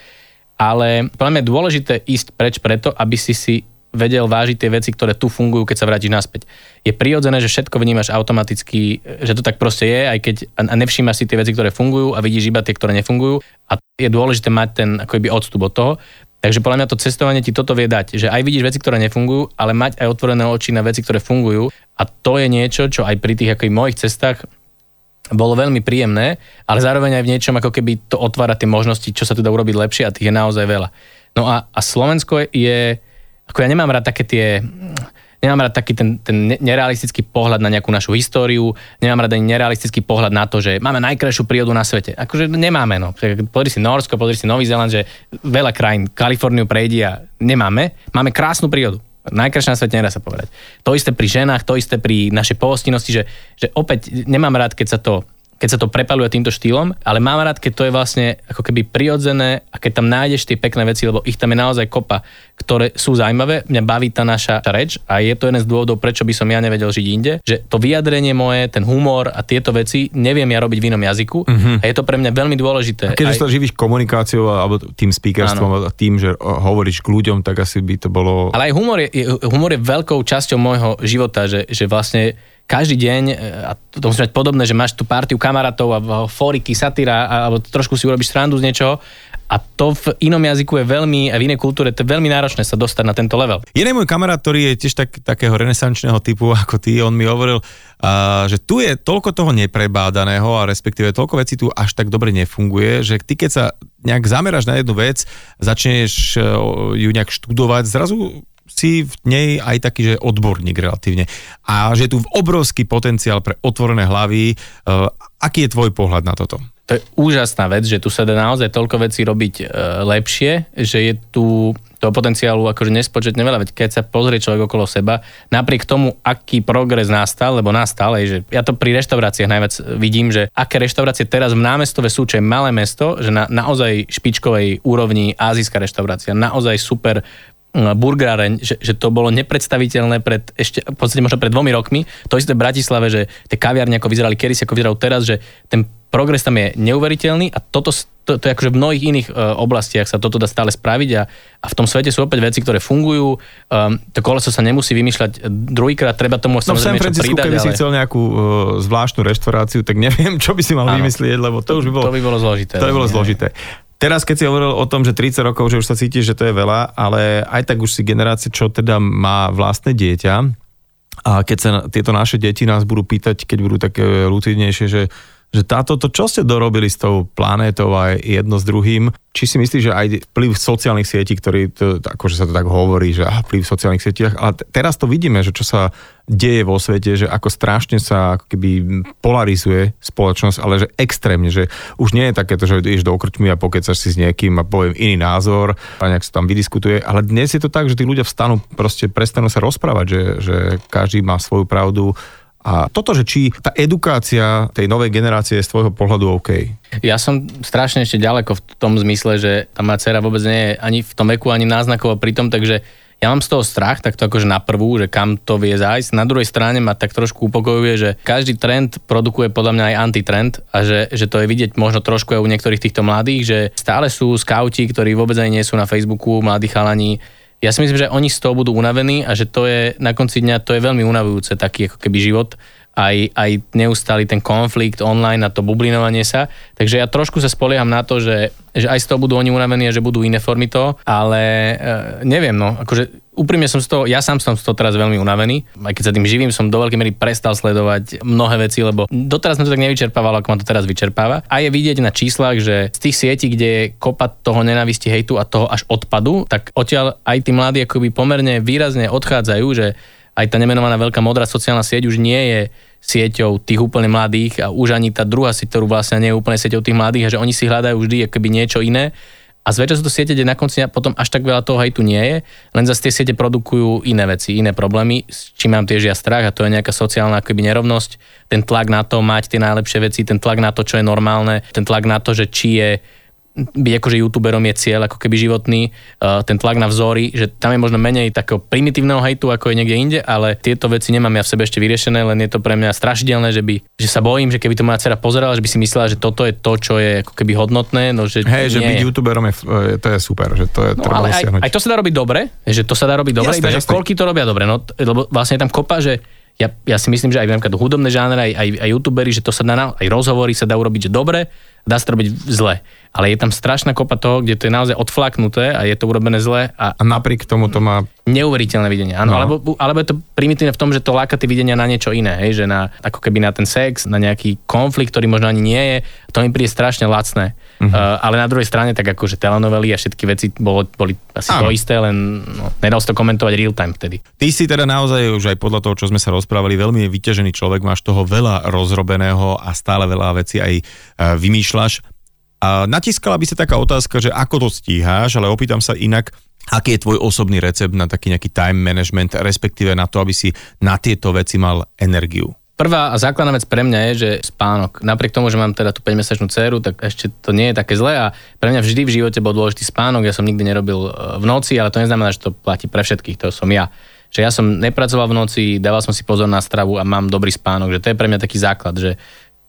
Ale podľa mňa je dôležité ísť preč preto, aby si si vedel vážiť tie veci, ktoré tu fungujú, keď sa vrátiš naspäť. Je prirodzené, že všetko vnímaš automaticky, že to tak proste je, aj keď a nevšímaš si tie veci, ktoré fungujú a vidíš iba tie, ktoré nefungujú. A je dôležité mať ten akoby odstup od toho. Takže podľa mňa to cestovanie ti toto vie dať, že aj vidíš veci, ktoré nefungujú, ale mať aj otvorené oči na veci, ktoré fungujú. A to je niečo, čo aj pri tých ako mojich cestách bolo veľmi príjemné, ale zároveň aj v niečom ako keby to otvára tie možnosti, čo sa tu dá urobiť lepšie a tých je naozaj veľa. No a, a Slovensko je, ako ja nemám rád také tie, nemám rád taký ten, ten nerealistický pohľad na nejakú našu históriu, nemám rád ani nerealistický pohľad na to, že máme najkrajšiu prírodu na svete. Akože nemáme, no. Pozri si Norsko, pozri si Nový Zeland, že veľa krajín, Kaliforniu prejde a nemáme. Máme krásnu prírodu. Najkrajšie na svete nedá sa povedať. To isté pri ženách, to isté pri našej pohostinnosti, že, že opäť nemám rád, keď sa to keď sa to prepaluje týmto štýlom, ale mám rád, keď to je vlastne ako keby prirodzené a keď tam nájdeš tie pekné veci, lebo ich tam je naozaj kopa, ktoré sú zaujímavé. Mňa baví tá naša reč a je to jeden z dôvodov, prečo by som ja nevedel žiť inde, že to vyjadrenie moje, ten humor a tieto veci neviem ja robiť v inom jazyku uh-huh. a je to pre mňa veľmi dôležité. A keď Aj... sa živíš komunikáciou alebo tým speakerstvom a tým, že hovoríš k ľuďom, tak asi by to bolo... Ale aj humor je, humor je veľkou časťou môjho života, že, že vlastne každý deň, e, a to musí mať podobné, že máš tú partiu kamarátov a fóriky, satyra, alebo trošku si urobíš srandu z niečoho a to v inom jazyku je veľmi, a v inej kultúre to je veľmi náročné sa dostať na tento level. Jeden môj kamarát, ktorý je tiež tak, takého renesančného typu ako ty, on mi hovoril, uh, že tu je toľko toho neprebádaného a respektíve toľko vecí tu až tak dobre nefunguje, že ty keď sa nejak zameráš na jednu vec, začneš uh, ju nejak študovať, zrazu si v nej aj taký, že odborník relatívne. A že je tu obrovský potenciál pre otvorené hlavy. Uh, aký je tvoj pohľad na toto? To je úžasná vec, že tu sa dá naozaj toľko vecí robiť e, lepšie, že je tu toho potenciálu akože nespočetne veľa, veď keď sa pozrie človek okolo seba, napriek tomu, aký progres nastal, lebo nastal, aj, že ja to pri reštauráciách najviac vidím, že aké reštaurácie teraz v námestove sú, čo je malé mesto, že na naozaj špičkovej úrovni azijská reštaurácia, naozaj super burgeráreň, že, že to bolo nepredstaviteľné pred, ešte v podstate možno pred dvomi rokmi. To isté v Bratislave, že tie kaviarne ako vyzerali kedy ako vyzerajú teraz, že ten progres tam je neuveriteľný a toto, to, to je akože v mnohých iných uh, oblastiach sa toto dá stále spraviť a, a v tom svete sú opäť veci, ktoré fungujú. Um, to koleso sa nemusí vymýšľať druhýkrát, treba tomu no, samozrejme niečo pridať. keby ale... si chcel nejakú uh, zvláštnu reštauráciu, tak neviem, [LAUGHS] čo by si mal Áno. vymyslieť, lebo to, už by bolo... To by bolo zložité. To by bolo zložité. Teraz, keď si hovoril o tom, že 30 rokov, že už sa cítiš, že to je veľa, ale aj tak už si generácia, čo teda má vlastné dieťa, a keď sa tieto naše deti nás budú pýtať, keď budú také rutinejšie, že že táto, to čo ste dorobili s tou planétou a jedno s druhým, či si myslíš, že aj vplyv sociálnych sietí, ktorý, to, akože sa to tak hovorí, že aha, vplyv v sociálnych sieťach, ale teraz to vidíme, že čo sa deje vo svete, že ako strašne sa ako keby polarizuje spoločnosť, ale že extrémne, že už nie je takéto, že ideš do okrčmy a pokecaš si s niekým a poviem iný názor a nejak sa tam vydiskutuje, ale dnes je to tak, že tí ľudia vstanú, proste prestanú sa rozprávať, že, že každý má svoju pravdu, a toto, že či tá edukácia tej novej generácie je z tvojho pohľadu OK? Ja som strašne ešte ďaleko v tom zmysle, že tá moja dcera vôbec nie je ani v tom veku, ani náznakovo pri tom, takže ja mám z toho strach, tak to akože na prvú, že kam to vie zájsť. Na druhej strane ma tak trošku upokojuje, že každý trend produkuje podľa mňa aj antitrend a že, že to je vidieť možno trošku aj u niektorých týchto mladých, že stále sú skauti, ktorí vôbec aj nie sú na Facebooku, mladí chalani, ja si myslím, že oni z toho budú unavení a že to je na konci dňa to je veľmi unavujúce taký ako keby život aj, aj neustály ten konflikt online a to bublinovanie sa. Takže ja trošku sa spolieham na to, že, že aj z toho budú oni unavení a že budú iné formy to, ale e, neviem, no, akože úprimne som z toho, ja sám som z toho teraz veľmi unavený, aj keď sa tým živím, som do veľkej miery prestal sledovať mnohé veci, lebo doteraz som to tak nevyčerpával, ako ma to teraz vyčerpáva. A je vidieť na číslach, že z tých sietí, kde je kopa toho nenávisti, hejtu a toho až odpadu, tak odtiaľ aj tí mladí akoby pomerne výrazne odchádzajú, že aj tá nemenovaná veľká modrá sociálna sieť už nie je sieťou tých úplne mladých a už ani tá druhá sieť, ktorú vlastne nie je úplne sieťou tých mladých a že oni si hľadajú vždy akoby niečo iné. A zväčša sú to siete, kde na konci potom až tak veľa toho hejtu nie je, len zase tie siete produkujú iné veci, iné problémy, s čím mám tiež ja strach a to je nejaká sociálna akoby nerovnosť, ten tlak na to mať tie najlepšie veci, ten tlak na to, čo je normálne, ten tlak na to, že či je byť akože youtuberom je cieľ ako keby životný, uh, ten tlak na vzory, že tam je možno menej takého primitívneho hejtu ako je niekde inde, ale tieto veci nemám ja v sebe ešte vyriešené, len je to pre mňa strašidelné, že, by, že sa bojím, že keby to moja dcera pozerala, že by si myslela, že toto je to, čo je ako keby hodnotné. No, že Hej, že byť je. youtuberom je, to je super, že to je no, ale aj, aj, to sa dá robiť dobre, že to sa dá robiť dobre, jasne, iba, jasne. že koľky to robia dobre, no, lebo vlastne je tam kopa, že ja, ja si myslím, že aj napríklad hudobné žánre, aj, aj, aj youtuberi, že to sa dá, aj rozhovory sa dá urobiť, že dobre, dá sa to robiť zle. Ale je tam strašná kopa toho, kde to je naozaj odflaknuté a je to urobené zle. A, a napriek tomu to má... Neuveriteľné videnie, áno. No. Alebo, alebo je to primitívne v tom, že to láka tie videnia na niečo iné, hej, že na, ako keby na ten sex, na nejaký konflikt, ktorý možno ani nie je. To mi príde strašne lacné. Uh-huh. Uh, ale na druhej strane, tak akože telenovely a všetky veci bolo, boli asi áno. to isté, len no, nedal sa to komentovať real time vtedy. Ty si teda naozaj už aj podľa toho, čo sme sa rozprávali, veľmi vyťažený človek, máš toho veľa rozrobeného a stále veľa vecí aj uh, vymýšľaš. A natiskala by sa taká otázka, že ako to stíháš, ale opýtam sa inak, aký je tvoj osobný recept na taký nejaký time management, respektíve na to, aby si na tieto veci mal energiu? Prvá a základná vec pre mňa je, že spánok. Napriek tomu, že mám teda tú 5-mesačnú dceru, tak ešte to nie je také zlé a pre mňa vždy v živote bol dôležitý spánok. Ja som nikdy nerobil e, v noci, ale to neznamená, že to platí pre všetkých, to som ja. Že ja som nepracoval v noci, dával som si pozor na stravu a mám dobrý spánok, že to je pre mňa taký základ, že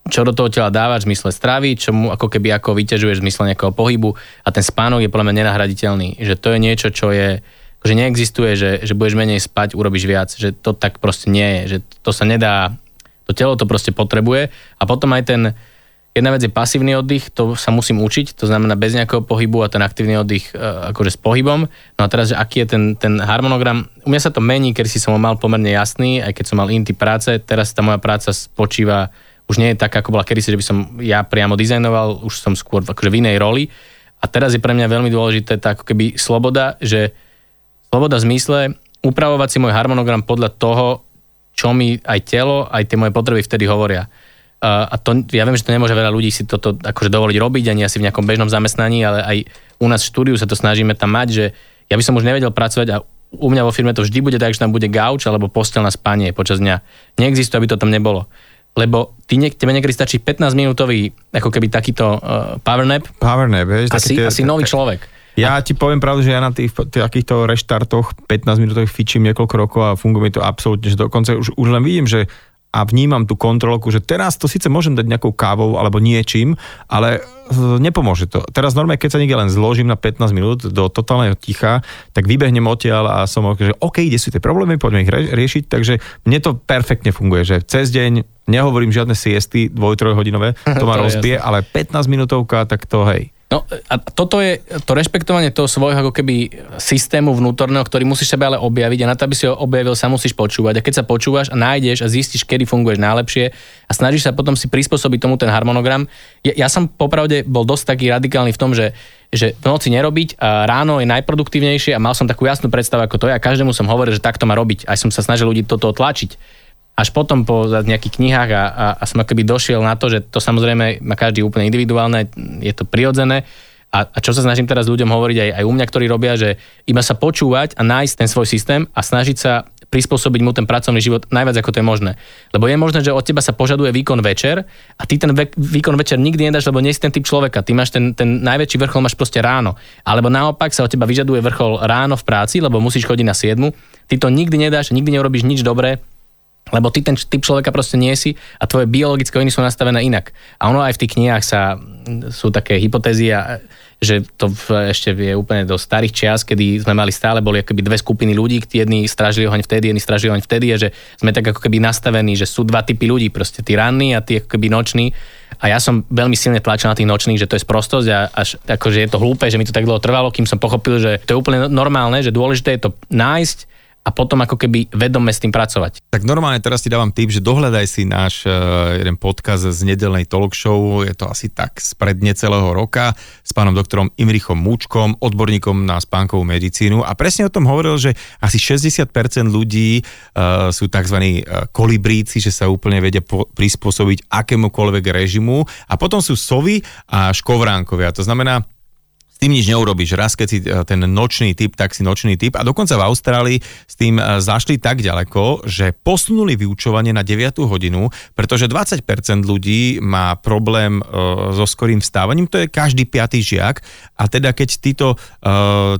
čo do toho tela dávaš v zmysle stravy, čo mu ako keby ako vyťažuješ v zmysle nejakého pohybu a ten spánok je podľa mňa nenahraditeľný. Že to je niečo, čo je, že neexistuje, že, že budeš menej spať, urobíš viac, že to tak proste nie je, že to sa nedá to telo to proste potrebuje a potom aj ten, jedna vec je pasívny oddych, to sa musím učiť, to znamená bez nejakého pohybu a ten aktívny oddych e, akože s pohybom. No a teraz, že aký je ten, ten harmonogram, u mňa sa to mení, keď si som ho mal pomerne jasný, aj keď som mal inty práce, teraz tá moja práca spočíva, už nie je tak, ako bola kedysi, že by som ja priamo dizajnoval, už som skôr akože v inej roli. A teraz je pre mňa veľmi dôležité tá ako keby sloboda, že sloboda v zmysle upravovať si môj harmonogram podľa toho, čo mi aj telo, aj tie moje potreby vtedy hovoria. A to, ja viem, že to nemôže veľa ľudí si toto akože dovoliť robiť, ani asi v nejakom bežnom zamestnaní, ale aj u nás v štúdiu sa to snažíme tam mať, že ja by som už nevedel pracovať a u mňa vo firme to vždy bude tak, že tam bude gauč alebo postel na spanie počas dňa. Neexistuje, aby to tam nebolo. Lebo ty, tebe niekedy stačí 15 minútový, ako keby takýto uh, power nap. Power nap, vieš. Asi, tie, asi nový človek. Ja ti poviem pravdu, že ja na tých takýchto reštartoch 15 minútových fičím niekoľko rokov a funguje mi to absolútne, že dokonca už, už len vidím, že a vnímam tú kontrolku, že teraz to síce môžem dať nejakou kávou alebo niečím, ale e, nepomôže to. Teraz normálne, keď sa niekde len zložím na 15 minút do totálneho ticha, tak vybehnem odtiaľ a som že OK, kde sú tie problémy, poďme ich riešiť, takže mne to perfektne funguje, že cez deň nehovorím žiadne siesty, dvoj, trojhodinové, to [LAUGHS] ma rozbije, ale 15 minútovka, tak to hej. No a toto je to rešpektovanie toho svojho ako keby systému vnútorného, ktorý musíš sebe ale objaviť a na to, aby si ho objavil, sa musíš počúvať. A keď sa počúvaš a nájdeš a zistíš, kedy funguješ najlepšie a snažíš sa potom si prispôsobiť tomu ten harmonogram. Ja, ja som popravde bol dosť taký radikálny v tom, že že v noci nerobiť a ráno je najproduktívnejšie a mal som takú jasnú predstavu, ako to je a každému som hovoril, že takto má robiť. Aj som sa snažil ľudí toto tlačiť až potom po nejakých knihách a, a, a som akoby došiel na to, že to samozrejme má každý úplne individuálne, je to prirodzené. A, a čo sa snažím teraz ľuďom hovoriť aj, aj u mňa, ktorí robia, že iba sa počúvať a nájsť ten svoj systém a snažiť sa prispôsobiť mu ten pracovný život najviac ako to je možné. Lebo je možné, že od teba sa požaduje výkon večer a ty ten ve- výkon večer nikdy nedáš, lebo nie si ten typ človeka. Ty máš ten, ten najväčší vrchol máš proste ráno. Alebo naopak sa od teba vyžaduje vrchol ráno v práci, lebo musíš chodiť na 7. Ty to nikdy nedáš, nikdy nerobíš nič dobré, lebo ty ten typ človeka proste nie si a tvoje biologické hodiny sú nastavené inak. A ono aj v tých knihách sa, sú také hypotézy, a, že to v, ešte je úplne do starých čias, kedy sme mali stále, boli akoby dve skupiny ľudí, jedni stražili oheň vtedy, jedni stražili oheň vtedy a že sme tak ako keby nastavení, že sú dva typy ľudí, proste tí ranní a tí ako keby noční. A ja som veľmi silne tlačil na tých nočných, že to je sprostosť a až akože je to hlúpe, že mi to tak dlho trvalo, kým som pochopil, že to je úplne normálne, že dôležité je to nájsť a potom ako keby vedome s tým pracovať. Tak normálne teraz ti dávam tým, že dohľadaj si náš uh, jeden podcast z nedelnej talk show, je to asi tak spred necelého roka s pánom doktorom Imrichom Múčkom, odborníkom na spánkovú medicínu a presne o tom hovoril, že asi 60% ľudí uh, sú tzv. E, kolibríci, že sa úplne vedia po- prispôsobiť akémukoľvek režimu a potom sú sovy a škovránkovia. To znamená, tým nič neurobíš. Raz, keď si e, ten nočný typ, tak si nočný typ. A dokonca v Austrálii s tým e, zašli tak ďaleko, že posunuli vyučovanie na 9 hodinu, pretože 20% ľudí má problém uh, so skorým vstávaním, to je každý piatý žiak. A teda keď títo,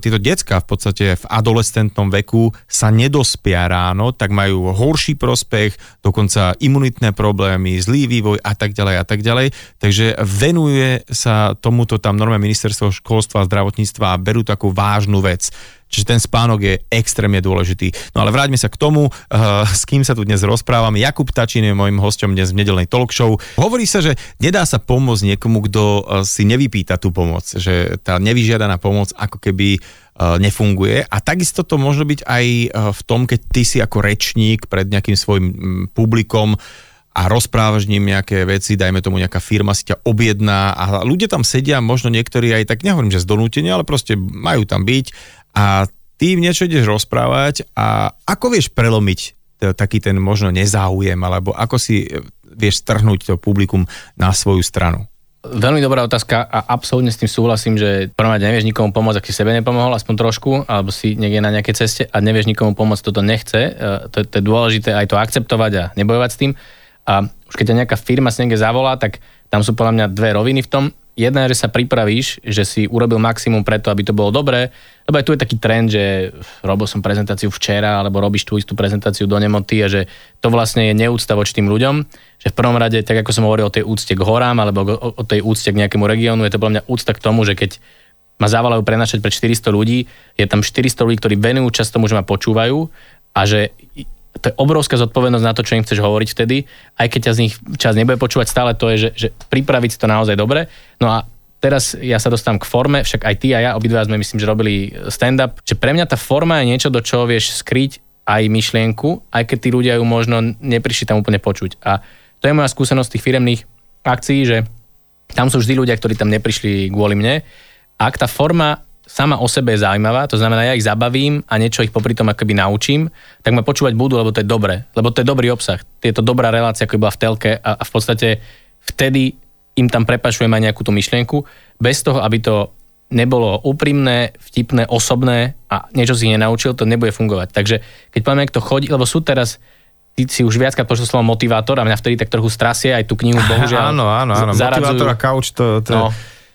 títo decka v podstate v adolescentnom veku sa nedospia ráno, tak majú horší prospech, dokonca imunitné problémy, zlý vývoj a tak ďalej a tak ďalej. Takže venuje sa tomuto tam normálne ministerstvo školstva školstva a zdravotníctva a berú takú vážnu vec. Čiže ten spánok je extrémne dôležitý. No ale vráťme sa k tomu, uh, s kým sa tu dnes rozprávame. Jakub Tačín je môjim hostom dnes v nedelnej talk show. Hovorí sa, že nedá sa pomôcť niekomu, kto uh, si nevypýta tú pomoc. Že tá nevyžiadaná pomoc ako keby uh, nefunguje. A takisto to môže byť aj v tom, keď ty si ako rečník pred nejakým svojim mm, publikom a rozprávaš ním nejaké veci, dajme tomu nejaká firma si ťa objedná a ľudia tam sedia, možno niektorí aj tak, nehovorím, že z donútenia, ale proste majú tam byť a ty im niečo ideš rozprávať a ako vieš prelomiť taký ten možno nezáujem, alebo ako si e, vieš strhnúť to publikum na svoju stranu? Veľmi dobrá otázka a absolútne s tým súhlasím, že prvom nevieš nikomu pomôcť, ak si sebe nepomohol, aspoň trošku, alebo si niekde na nejakej ceste a nevieš nikomu pomôcť, toto nechce. E, to, to je dôležité aj to akceptovať a nebojovať s tým A už keď ťa nejaká firma si niekde zavolá, tak tam sú podľa mňa dve roviny v tom. Jedna je, že sa pripravíš, že si urobil maximum preto, aby to bolo dobré, lebo aj tu je taký trend, že robil som prezentáciu včera, alebo robíš tú istú prezentáciu do nemoty a že to vlastne je neúcta voči tým ľuďom, že v prvom rade, tak ako som hovoril o tej úcte k horám, alebo o, tej úcte k nejakému regiónu, je to podľa mňa úcta k tomu, že keď ma zavolajú prenašať pred 400 ľudí, je tam 400 ľudí, ktorí venujú čas tomu, že ma počúvajú a že to je obrovská zodpovednosť na to, čo im chceš hovoriť vtedy, aj keď ťa z nich čas nebude počúvať, stále to je, že, že pripraviť to naozaj dobre. No a teraz ja sa dostávam k forme, však aj ty a ja, obidva sme myslím, že robili stand-up, že pre mňa tá forma je niečo, do čoho vieš skryť aj myšlienku, aj keď tí ľudia ju možno neprišli tam úplne počuť. A to je moja skúsenosť tých firemných akcií, že tam sú vždy ľudia, ktorí tam neprišli kvôli mne. Ak tá forma sama o sebe je zaujímavá, to znamená, ja ich zabavím a niečo ich popri tom akoby naučím, tak ma počúvať budú, lebo to je dobré. Lebo to je dobrý obsah. Je to dobrá relácia, ako bola v telke a, a v podstate vtedy im tam prepašujem aj nejakú tú myšlienku, bez toho, aby to nebolo úprimné, vtipné, osobné a niečo si nenaučil, to nebude fungovať. Takže keď povieme, kto chodí, lebo sú teraz ty si už viackrát počul slovo motivátor a mňa vtedy tak trochu strasie aj tú knihu, [LAUGHS] bohužiaľ. Áno, áno, áno, motivátor a couch, to, to no,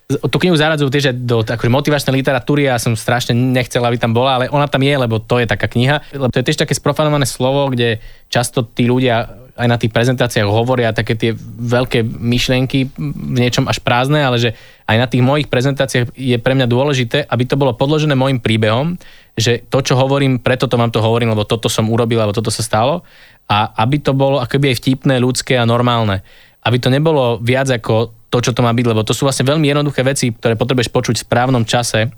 tú knihu zaradzujú tiež do akože motivačnej literatúry a ja som strašne nechcel, aby tam bola, ale ona tam je, lebo to je taká kniha. Lebo to je tiež také sprofanované slovo, kde často tí ľudia aj na tých prezentáciách hovoria také tie veľké myšlienky v niečom až prázdne, ale že aj na tých mojich prezentáciách je pre mňa dôležité, aby to bolo podložené môjim príbehom, že to, čo hovorím, preto to vám to hovorím, lebo toto som urobil, alebo toto sa stalo a aby to bolo akoby aj vtipné, ľudské a normálne. Aby to nebolo viac ako to, čo to má byť, lebo to sú vlastne veľmi jednoduché veci, ktoré potrebuješ počuť v správnom čase,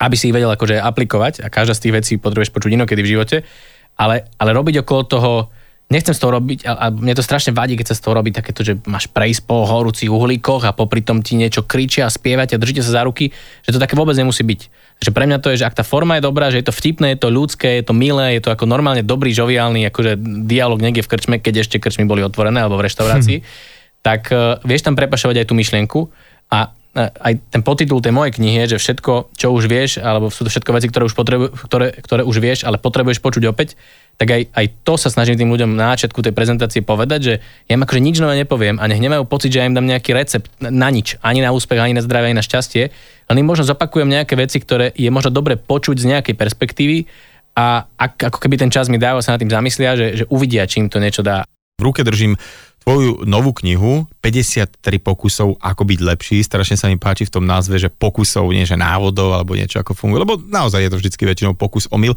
aby si ich vedel akože aplikovať a každá z tých vecí potrebuješ počuť inokedy v živote, ale, ale robiť okolo toho, nechcem z toho robiť, a, a mne to strašne vadí, keď sa z toho robí takéto, že máš prejsť po horúcich uhlíkoch a popri tom ti niečo kričia a spievate a držíte sa za ruky, že to také vôbec nemusí byť. Že pre mňa to je, že ak tá forma je dobrá, že je to vtipné, je to ľudské, je to milé, je to ako normálne dobrý, žoviálny, akože dialog niekde v krčme, keď ešte krčmy boli otvorené alebo v reštaurácii. Hm [LAUGHS] tak uh, vieš tam prepašovať aj tú myšlienku a uh, aj ten podtitul tej mojej knihy je, že všetko, čo už vieš, alebo sú to všetko veci, ktoré už, potrebu, ktoré, ktoré už vieš, ale potrebuješ počuť opäť, tak aj, aj to sa snažím tým ľuďom na začiatku tej prezentácie povedať, že ja im akože nič nové nepoviem a nech nemajú pocit, že ja im dám nejaký recept na nič, ani na úspech, ani na zdravie, ani na šťastie, len im možno zopakujem nejaké veci, ktoré je možno dobre počuť z nejakej perspektívy a ak, ako keby ten čas mi dáva sa nad tým zamyslia, že, že uvidia, čím to niečo dá. V ruke držím tvoju novú knihu 53 pokusov, ako byť lepší. Strašne sa mi páči v tom názve, že pokusov, nie že návodov alebo niečo ako funguje, lebo naozaj je to vždycky väčšinou pokus omyl.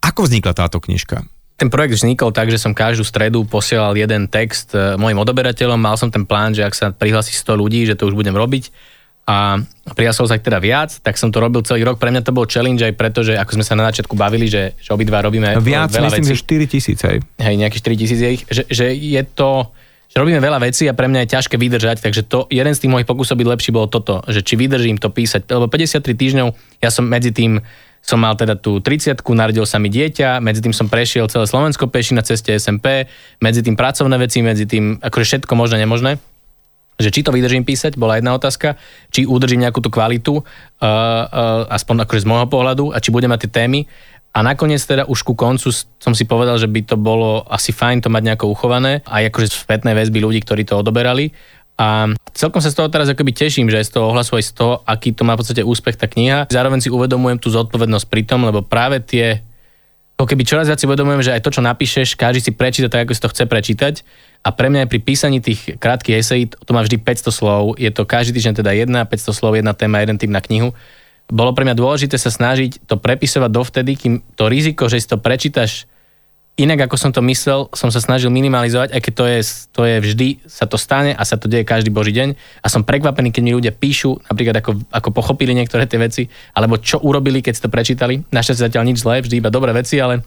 Ako vznikla táto knižka? Ten projekt vznikol tak, že som každú stredu posielal jeden text e, mojim odoberateľom. Mal som ten plán, že ak sa prihlási 100 ľudí, že to už budem robiť. A prihlásilo sa ich teda viac, tak som to robil celý rok. Pre mňa to bol challenge aj preto, že ako sme sa na začiatku bavili, že, že obidva robíme no viac, veľa myslím, vecí. že 4 tisíc, hej. Hej, nejakých 4 tisíc je ich. Že, že je to že robíme veľa vecí a pre mňa je ťažké vydržať, takže to, jeden z tých mojich pokusov byť lepší bolo toto, že či vydržím to písať, lebo 53 týždňov, ja som medzi tým som mal teda tú 30 narodil sa mi dieťa, medzi tým som prešiel celé Slovensko peši na ceste SMP, medzi tým pracovné veci, medzi tým akože všetko možné, nemožné. Že či to vydržím písať, bola jedna otázka, či udržím nejakú tú kvalitu, uh, uh, aspoň akože z môjho pohľadu, a či budem mať tie témy. A nakoniec teda už ku koncu som si povedal, že by to bolo asi fajn to mať nejako uchované, aj akože spätné väzby ľudí, ktorí to odoberali. A celkom sa z toho teraz akoby teším, že z toho ohlasu, aj z toho, aký to má v podstate úspech tá kniha. Zároveň si uvedomujem tú zodpovednosť pri tom, lebo práve tie ako keby čoraz viac si uvedomujem, že aj to, čo napíšeš, každý si prečíta tak, ako si to chce prečítať. A pre mňa aj pri písaní tých krátkých esejí, to má vždy 500 slov, je to každý týždeň teda jedna, 500 slov, jedna téma, jeden tým na knihu bolo pre mňa dôležité sa snažiť to prepisovať dovtedy, kým to riziko, že si to prečítaš inak, ako som to myslel, som sa snažil minimalizovať, aj keď to je, to je vždy, sa to stane a sa to deje každý boží deň. A som prekvapený, keď mi ľudia píšu, napríklad ako, ako pochopili niektoré tie veci, alebo čo urobili, keď si to prečítali. Našťastie zatiaľ nič zlé, vždy iba dobré veci, ale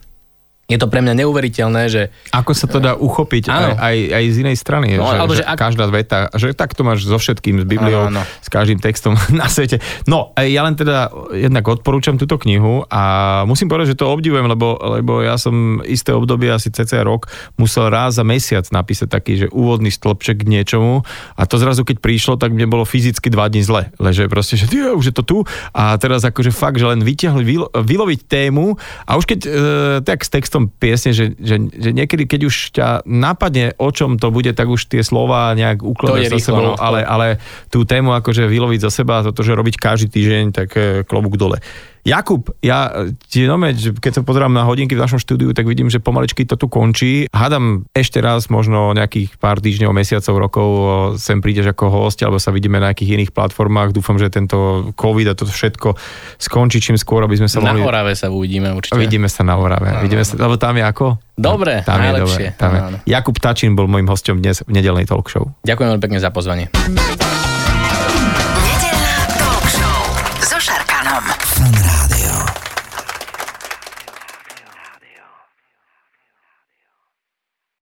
je to pre mňa neuveriteľné, že... Ako sa to dá uchopiť aj, aj, aj z inej strany, no, že, alebo že, že ak... každá veta, že tak to máš so všetkým, s Bibliou, ano, ano. s každým textom [LAUGHS] na svete. No, ja len teda jednak odporúčam túto knihu a musím povedať, že to obdivujem, lebo, lebo ja som isté obdobie, asi cca rok, musel raz za mesiac napísať taký, že úvodný stĺpček k niečomu a to zrazu, keď prišlo, tak mne bolo fyzicky dva dní zle, leže proste, že tie, už je to tu a teraz akože fakt, že len vyťahli, vyloviť tému a už keď e, tak s textom tom piesne, že, že, že niekedy, keď už ťa napadne, o čom to bude, tak už tie slova nejak ukladaš za sebou, no, ale, ale tú tému akože vyloviť za seba, toto, že robiť každý týždeň, tak eh, klobúk dole. Jakub, ja ti nome, keď sa pozerám na hodinky v našom štúdiu, tak vidím, že pomaličky to tu končí. Hádam ešte raz, možno nejakých pár týždňov, mesiacov, rokov sem prídeš ako host, alebo sa vidíme na nejakých iných platformách. Dúfam, že tento COVID a toto všetko skončí čím skôr, aby sme sa na mohli... Na Orave sa uvidíme určite. Vidíme sa na Orave. No, Vidíme sa, lebo tam je ako? Dobre, tam najlepšie. Je dobre, tam je. Jakub Tačín bol môjim hostom dnes v nedelnej talk show. Ďakujem veľmi pekne za pozvanie.